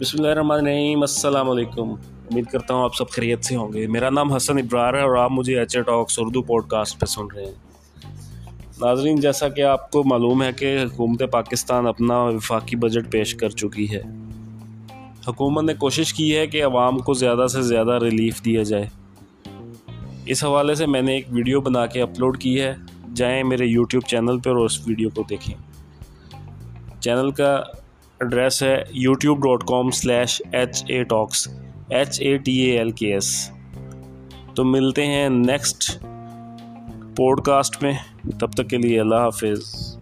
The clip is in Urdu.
بسم اللہ الرحمن الرحیم، السلام علیکم۔ امید کرتا ہوں آپ سب خیریت سے ہوں گے۔ میرا نام حسن ابرار ہے اور آپ مجھے H A talks Urdu podcast پہ سن رہے ہیں۔ ناظرین، جیسا کہ آپ کو معلوم ہے کہ حکومت پاکستان اپنا وفاقی بجٹ پیش کر چکی ہے۔ حکومت نے کوشش کی ہے کہ عوام کو زیادہ سے زیادہ ریلیف دیا جائے۔ اس حوالے سے میں نے ایک ویڈیو بنا کے اپلوڈ کی ہے۔ جائیں میرے یوٹیوب چینل پر اور اس ویڈیو کو دیکھیں۔ چینل کا ایڈریس ہے YouTube dot com slash H A talks H A T A L K S تو ملتے ہیں نیکسٹ پوڈ کاسٹ میں. تب تک کے لیے اللہ حافظ.